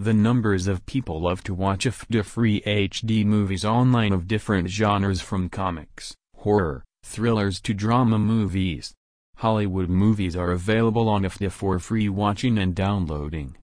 The numbers of people love to watch afdah free HD movies online of different genres from comics, horror, thrillers to drama movies. Hollywood movies are available on afdah for free watching and downloading.